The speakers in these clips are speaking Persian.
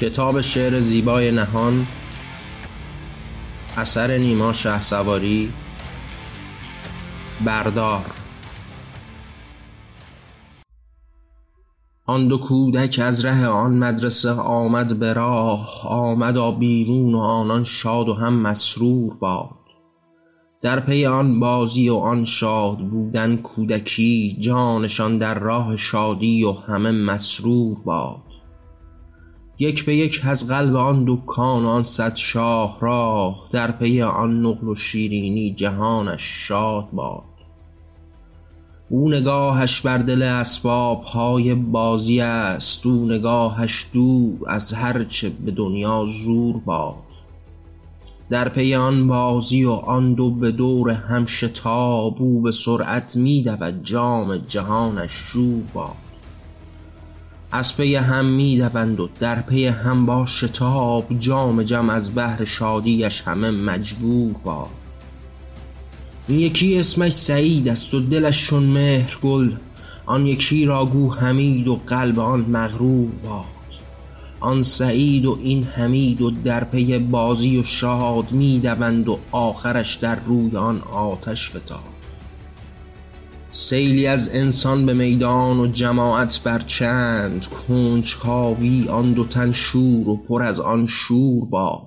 کتاب شعر زیبای نهان اثر نیما شه سواری بردار. آن دو کودک از ره آن مدرسه آمد به راه آمد بیرون و آنان شاد و هم مسرور باد. در پی آن بازی و آن شاد بودن کودکی جانشان در راه شادی و همه مسرور باد. یک به یک از قلب آن دکان آن صد شاه راه در پی آن نقل و شیرینی جهانش شاد باد. او نگاهش بر دل اسباب های بازی است او نگاهش دور از هرچه به دنیا زور باد. در پی آن بازی و آن دو به دور هم شتاب او به سرعت می دود جام جهانش شور باد. از پی هم می دوند و در پی هم با شتاب جام جم از بهر شادیش همه مجبور باد این یکی اسمش سعید است و دلش چون مهر گل. آن یکی را گو حمید و قلب آن مغرور باد آن سعید و این حمید و در پی بازی و شاد می دوند و آخرش در روی آن آتش فتاد. سیلی از انسان به میدان و جماعت بر چند کنجکاوی آن دو تن شور و پر از آن شور باد.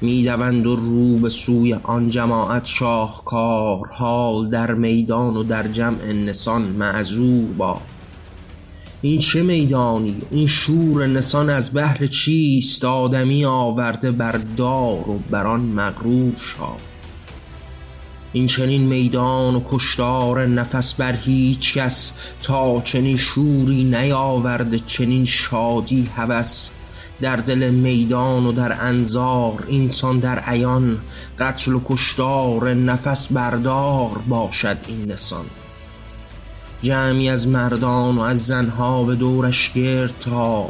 می دوند و رو به سوی آن جماعت شاهکار حال در میدان و در جمع نسان معذور باد. این چه میدانی؟ این شور نسان از بهر چیست؟ آدمی آورده بر دار و بر آن مغرور شاد. این چنین میدان و کشتار نفس بر هیچ کس تا چنین شوری نیاورده چنین شادی هوس. در دل میدان و در انظار اینسان در عیان قتل و کشتار نفس بردار باشد این نسان. جمعی از مردان و از زنها به دورش گرد تا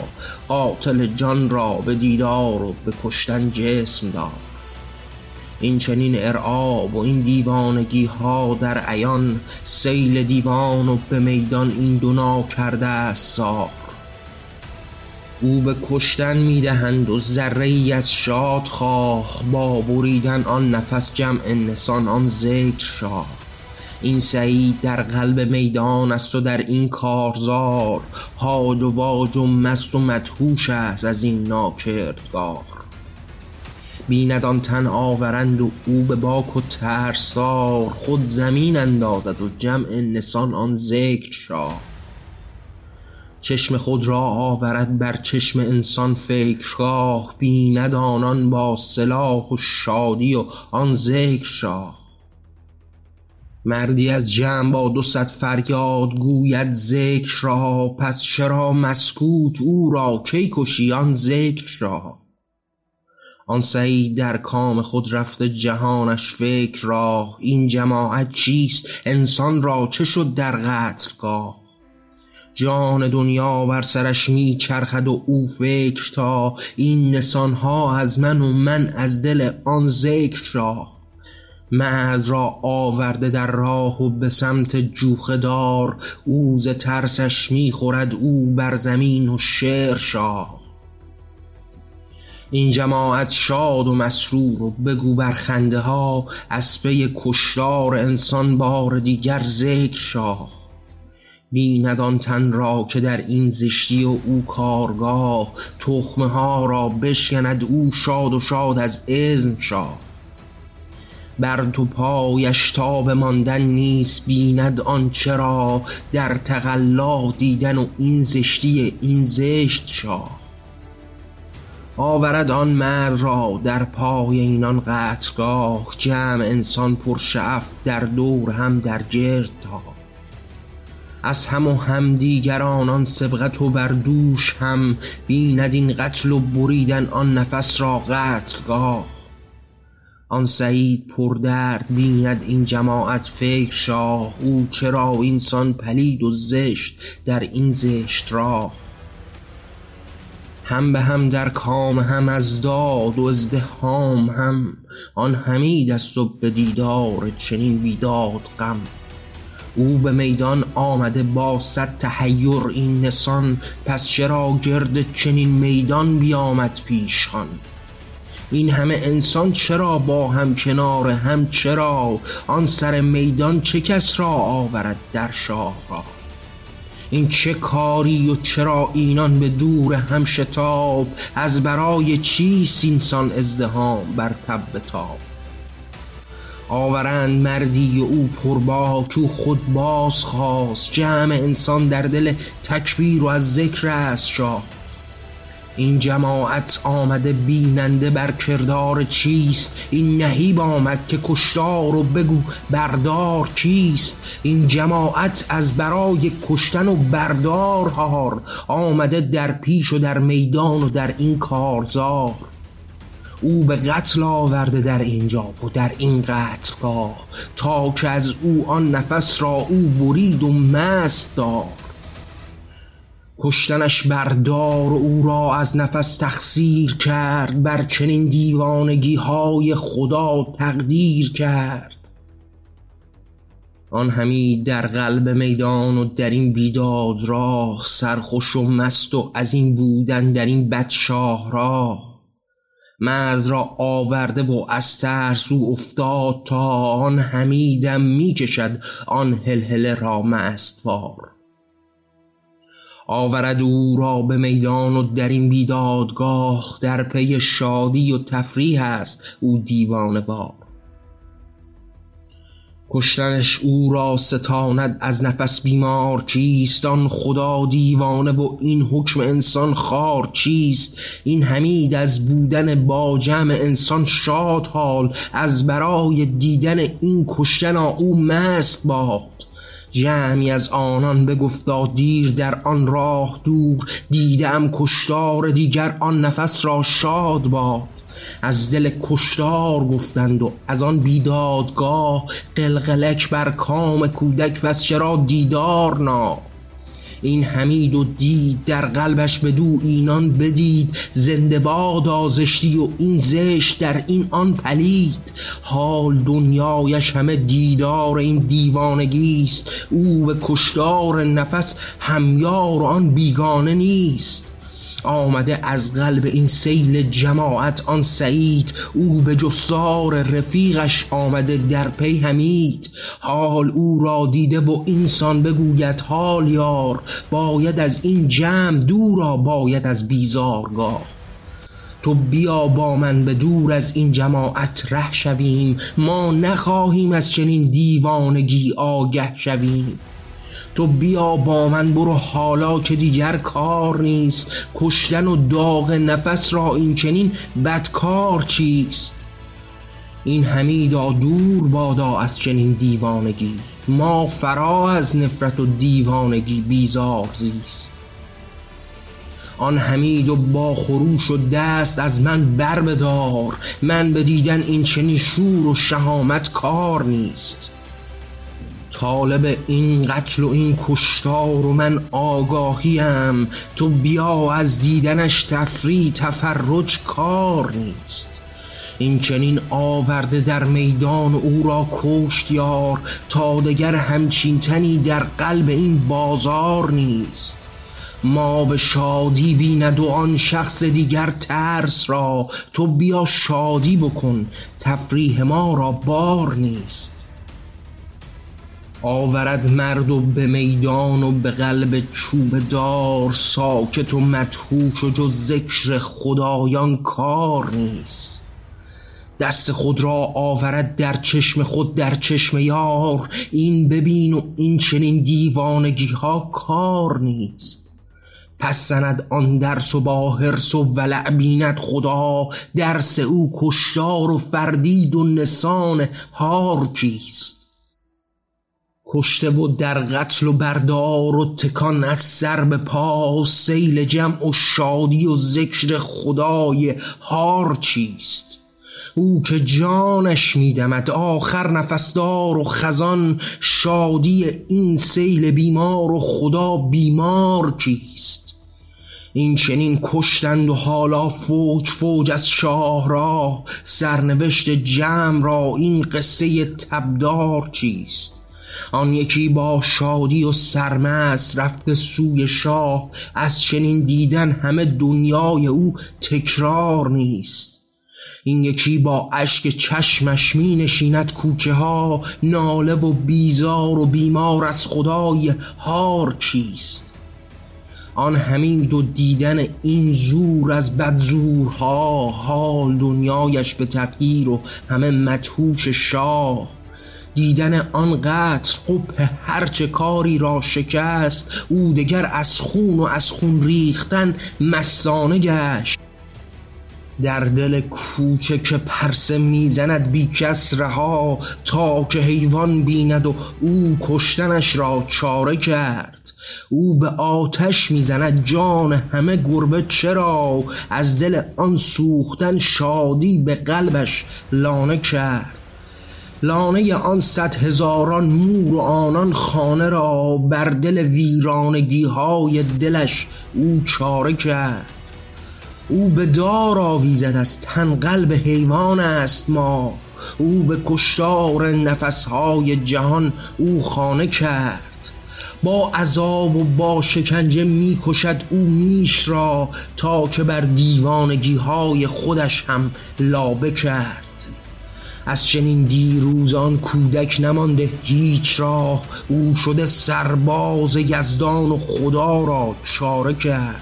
قاتل جان را به دیدار و به کشتن جسم دار. این چنین ارعاب و این دیوانگی ها در عیان سیل دیوان و به میدان این دونا کرده است سار او به کشتن می‌دهند و ذره ای از شاد خواه با بریدن آن نفس جمع نسان آن ذکر شاه این سعید در قلب میدان است و در این کارزار هاج و واج و مست و مدهوش است از این ناکردگار. بیند تن آورند و او به باک و ترسار خود زمین اندازد و جمع نسان آن ذکر شاه. چشم خود را آورد بر چشم انسان فکرگاه بیند با سلاح و شادی و آن ذکر شاه. مردی از جمع با دو صد فریاد گوید ذکر را پس چرا مسکوت او را؟ کی کشی آن ذکر را؟ آن سعید در کام خود رفته جهانش فکر راه این جماعت چیست؟ انسان را چه شد در قتلگاه جان دنیا بر سرش می چرخد و او فکر تا این نسان ها از من و من از دل آن ذکر را. مرد را آورده در راه و به سمت جوخه دار او ز ترسش می خورد او بر زمین و شعر شاه. این جماعت شاد و مسرور و بگو بر خنده ها از پی کشتار انسان بار دیگر ذکر شاه. بیند آن تن را که در این زشتی و او کارگاه تخمه ها را بشکند او شاد و شاد از اذن شاه. بر تو پایش تاب ماندن نیست بیند آنچه را در تقلا دیدن و این زشتی این زشت شاه. آورد آن مرد را در پای اینان قتلگاه جمع انسان پر شعف در دور هم در گرد تا. از هم و هم دیگران آن سبقت و بر دوش هم بیند این قتل و بریدن آن نفس را قتلگاه آن سعید پردرد بیند این جماعت فکر شاه او چرا اینسان پلید و زشت در این زشت راه؟ هم به هم در کام هم از داد و ازدحام هم. آن حمید و به دیدار چنین بیداد غم. او به میدان آمده با صد تحیر این نسان. پس چرا گرد چنین میدان بیامد پیشخان؟ این همه انسان چرا با هم کنار هم چرا؟ آن سر میدان چه کس را آورد در شاه را؟ این چه کاری و چرا اینان به دور هم شتاب؟ از برای چیست اینسان ازدهام بر تب تاب آورند مردی و او پرباک او خود باز خواست. جمع انسان در دل تکبیر و از ذکر است شاه. این جماعت آمده بیننده بر کردار چیست؟ این نهیب آمد که کشتار و بگو بردار چیست؟ این جماعت از برای کشتن و بردار هار آمده در پیش و در میدان و در این کارزار. او به قتل آورده در اینجا و در این قتلگاه تا که از او آن نفس را او برید و مست دار کشتنش بردار او را از نفس تخسیر کرد بر چنین دیوانگی های خدا تقدیر کرد. آن همی در قلب میدان و در این بیداد راه سرخوش و مست و از این بودن در این بدشاه را مرد را آورده و از ترس او افتاد تا آن همیدم می‌کشد آن هلهله را مستوار. آورد او را به میدان و در این بیدادگاه در پی شادی و تفریح است او دیوانه بار کشتنش او را ستاند از نفس بیمار چیست؟ آن خدا دیوانه و این حکم انسان خار چیست؟ این حمید از بودن با جمع انسان شاد حال از برای دیدن این کشتن او مست باد. جمعی از آنان بگفتا دیر در آن راه دور. دیدم کشتار دیگر آن نفس را شاد باد. از دل کشتار گفتند و از آن بیدادگاه قلقلک بر کام کودک پس چرا دیدار نا این حمید و دید در قلبش به دو اینان بدید. زنده باد آزشتی و این زشت در این آن پلید. حال دنیایش همه دیدار این دیوانگیست. او به کشتار نفس همیار آن بیگانه نیست. آمده از قلب این سیل جماعت آن سعید او به جسار رفیقش آمده در پی همید حال او را دیده و اینسان بگوید حال یار باید از این جمع دورا باید از بیزارگاه. تو بیا با من به دور از این جماعت ره شویم ما نخواهیم از چنین دیوانگی آگه شویم. تو بیا با من برو حالا که دیگر کار نیست. کشتن و داغ نفس را این چنین بدکار چیست؟ این همیدا دور بادا از چنین دیوانگی. ما فرا از نفرت و دیوانگی بیزار زیست. آن حمید و با خروش و دست از من بر بدار. من به دیدن این چنین شور و شهامت کار نیست. طالب این قتل و این کشتار و من آگاهیم. تو بیا از دیدنش تفری تفرج کار نیست. این چنین آورده در میدان او را کشت یار تا دگر همچین تنی در قلب این بازار نیست. ما به شادی بیند و آن شخص دیگر ترس را. تو بیا شادی بکن تفریح ما را بار نیست. آورد مرد و به میدان و به قلب چوب دار ساکت و مدهوش و جز ذکر خدایان کار نیست. دست خود را آورد در چشم خود در چشم یار. این ببین و این چنین دیوانگی ها کار نیست. پس زند آن درس و با حرس و ولع بیند خدا. درس او کشتار و فردید و نسان هار چیست کشته و در قتل و بردار و تکان از سر به پا سیل جمع و شادی و ذکر خدای هار چیست؟ او که جانش میدمد آخر نفسدار و خزان شادی این سیل بیمار و خدا بیمار چیست؟ این چنین کشتند و حالا فوج فوج از شاه را سرنوشت جمع را این قصه تبدار چیست؟ آن یکی با شادی و سرمست رفته سوی شاه. از چنین دیدن همه دنیای او تکرار نیست. این یکی با اشک چشمش می نشیند کوچه ها. ناله و بیزار و بیمار از خدای هار چیست؟ آن همید و دیدن این زور از بدزورها حال دنیایش به تغییر و همه مدهوش شاه. دیدن آن قتل قبه هرچه کاری را شکست او دگر از خون و از خون ریختن مستانه گشت. در دل کوچه که پرسه می‌زند بی رها تا که حیوان بیند و او کشتنش را چاره کرد. او به آتش می‌زند جان همه گربه چرا؟ از دل آن سوختن شادی به قلبش لانه کرد. لانه آن صد هزاران مور و آنان خانه را بر دل ویرانگی های دلش او چاره کرد. او به دار آویزد از تن قلب حیوان است ما. او به کشتار نفسهای جهان او خانه کرد. با عذاب و با شکنجه می‌کشد او میش را تا که بر دیوانگی های خودش هم لابه کرد. از چنین دیروزان کودک نمانده هیچ راه. او شده سرباز یزدان و خدا را چاره کرد.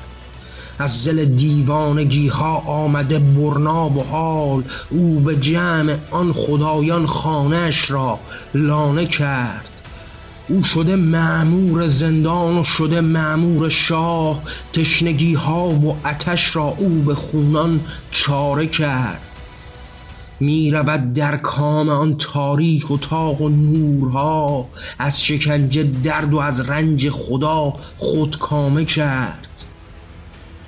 از زل دیوانگی ها آمده برنا و حال. او به جمع آن خدایان خانهش را لانه کرد. او شده معمور زندان و شده معمور شاه. تشنگی ها و اتش را او به خونان چاره کرد. می رود در کام آن تاریک و تاق و نورها از شکنجه درد و از رنج خدا خود کامه کرد.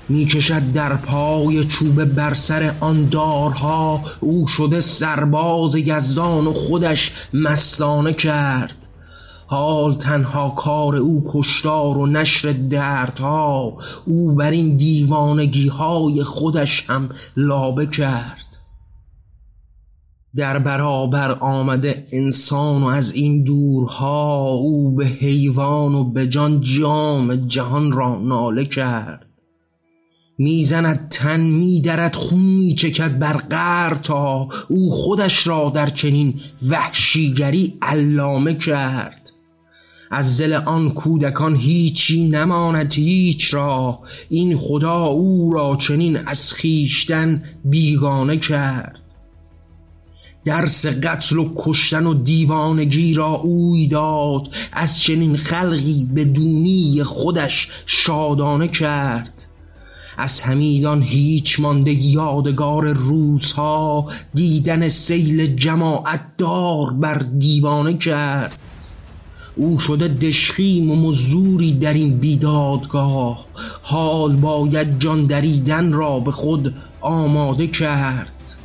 می کشد در پای چوب بر سر آن دارها او شده سرباز یزدان و خودش مستانه کرد. حال تنها کار او کشتار و نشر دردها او بر این دیوانگی های خودش هم لابه کرد. در برابر آمده انسان و از این دورها او به حیوان و به جان جام جهان را ناله کرد. می‌زند تن میدرد خون میچکد بر قر تا او خودش را در چنین وحشیگری علامه کرد. از دل آن کودکان هیچی نماند هیچ را این خدا او را چنین از خیشتن بیگانه کرد. درس قتل و کشتن و دیوانگی را اوی داد. از چنین خلقی به دونی خودش شادانه کرد. از همیدان هیچ مانده یادگار روزها دیدن سیل جماعت دار بر دیوانه کرد. او شده دشخیم و مزدوری در این بیدادگاه. حال باید جان دریدن را به خود آماده کرد.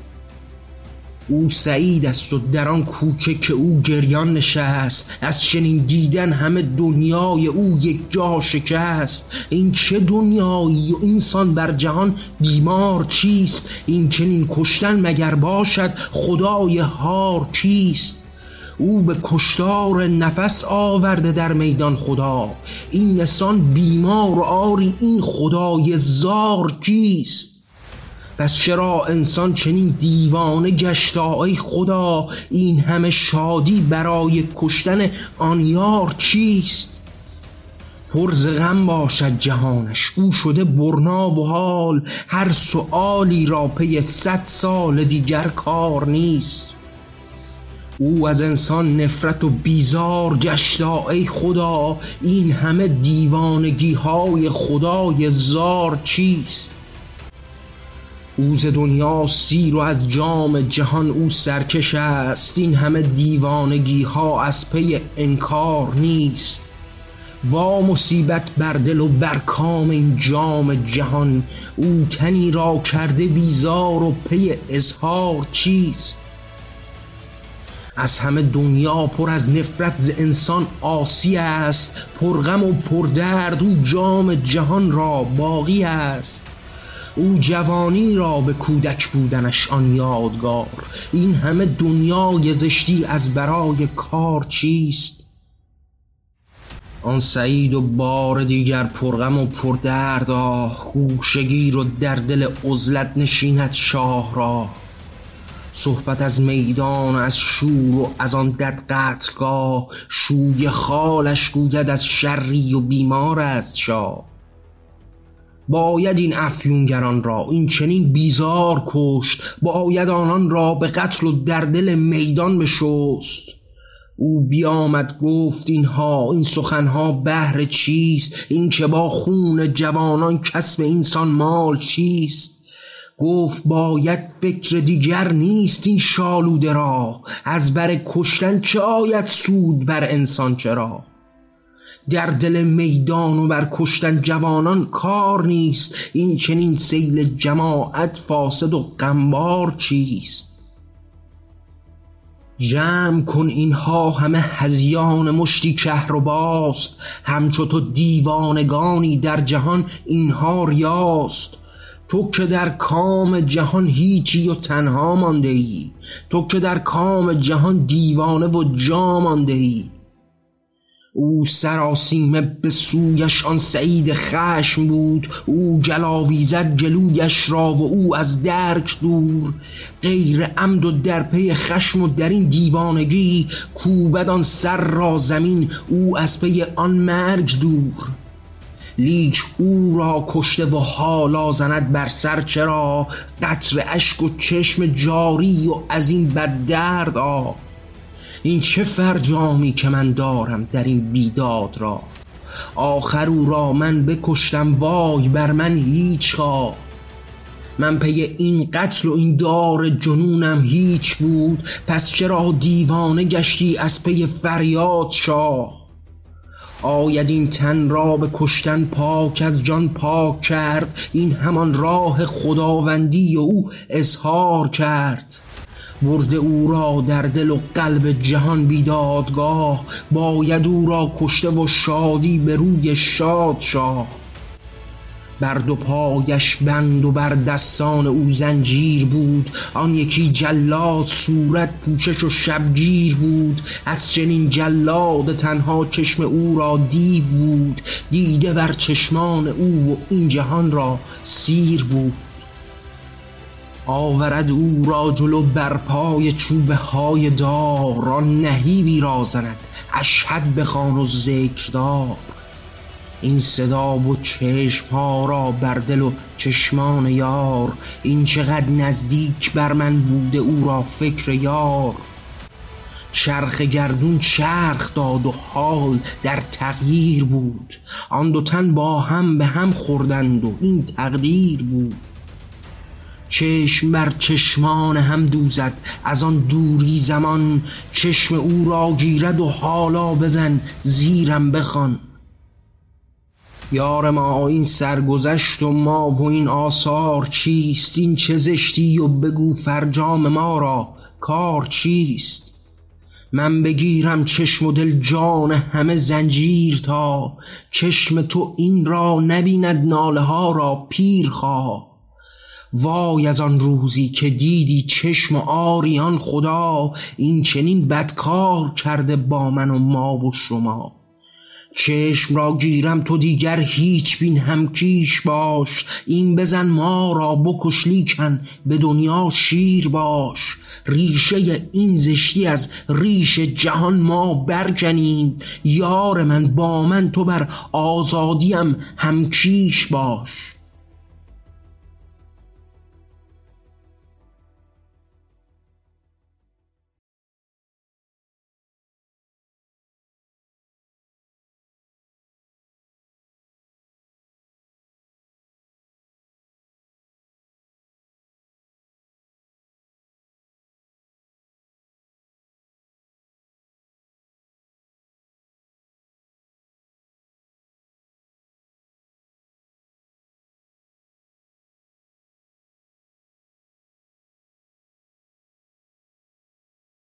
او سعید است و در آن کوچه که او گریان نشست. از چنین دیدن همه دنیای او یک جا شکست. این چه دنیایی و انسان بر جهان بیمار چیست؟ این چنین کشتن مگر باشد؟ خدای هار چیست؟ او به کشتار نفس آورده در میدان خدا. این نسان بیمار آری این خدای زار کیست پس چرا انسان چنین دیوانه گشتا ای خدا؟ این همه شادی برای کشتن آن یار چیست؟ پرز غم باشد جهانش او شده برنا و حال هر سؤالی را پی صد سال دیگر کار نیست. او از انسان نفرت و بیزار گشتا ای خدا این همه دیوانگی های خدای زار چیست؟ او ز دنیا سیر و از جام جهان او سرکش است. این همه دیوانگی ها از پی انکار نیست. وا مصیبت بر دل و بر کام این جام جهان. او تنی را کرده بیزار و پی اظهار چیست؟ از همه دنیا پر از نفرت ز انسان آسی است. پرغم و پردرد او جام جهان را باقی است. او جوانی را به کودک بودنش آن یادگار. این همه دنیای زشتی از برای کار چیست؟ آن سعید و بار دیگر پرغم و پردرد آه گوشگیر و در دل عزلت نشیند شاه را. صحبت از میدان و از شور و از آن درد قتلگاه شوی خالش گوید از شری و بیمار است شاه. باید این افیونگران را این چنین بیزار کشت باید آنان را به قتل و در دل میدان بشست. او بیامد گفت اینها این سخنها بهر چیست؟ این که با خون جوانان کسب انسان مال چیست؟ گفت باید فکر دیگر نیست این شالوده را از بر کشتن چه آید سود بر انسان چرا؟ در دل میدان و بر کشتن جوانان کار نیست. این چنین سیل جماعت فاسد و غمبار چیست؟ جمع کن اینها همه هزیان مشتی کهرباست همچو تو دیوانگانی در جهان اینها ریاست. تو که در کام جهان هیچی و تنها مانده ای. تو که در کام جهان دیوانه و جا مانده ای. او سراسیمه به سویش آن سعید خشم بود. او جلاویزد جلویش را و او از درک دور. غیر عمد و در پی خشم و در این دیوانگی کوبد آن سر را زمین. او از پی آن مرگ دور. لیک او را کشته و حالا زند بر سر. چرا؟ قطره اشک و چشم جاری و از این بد درد آ. این چه فرجامی که من دارم در این بیداد را؟ آخر او را من بکشتم وای بر من هیچ خواه. من پی این قتل و این دار جنونم هیچ بود پس چرا دیوانه گشتی از پی فریاد شاه؟ آید این تن را به کشتن پاک از جان پاک کرد این همان راه خداوندی و او اظهار کرد. برده او را در دل و قلب جهان بیدادگاه باید او را کشته و شادی به روی شاد شاه. بر دو پایش بند و بر دستان او زنجیر بود آن یکی جلاد صورت پوشش و شبگیر بود. از چنین جلاد تنها چشم او را دیو بود دیده بر چشمان او و این جهان را سیر بود. آورد او را جلو بر پای چوبه های دار را نهیبی را زند اشهد بخوان و ذکردار. این صدا و چشم ها را بر دل و چشمان یار این چقدر نزدیک بر من بوده او را فکر یار. چرخ گردون چرخ داد و حال در تغییر بود آن دو تن با هم به هم خوردند و این تقدیر بود. چشم بر چشمان هم دوزد از آن دوری زمان چشم او را گیرد و حالا بزن زیرم بخوان. یار ما این سرگذشت و ما و این آثار چیست؟ این چه زشتی و بگو فرجام ما را کار چیست؟ من بگیرم چشم و دل جان همه زنجیر تا چشم تو این را نبیند ناله ها را پیر خواه. وای از آن روزی که دیدی چشم آریان خدا این چنین بدکار کرده با من و ما و شما. چشم را گیرم تو دیگر هیچ بین همکیش باش این بزن ما را بکش لیکن به دنیا شیر باش. ریشه این زشتی از ریش جهان ما برجنیم یار من با من تو بر آزادیم همکیش باش.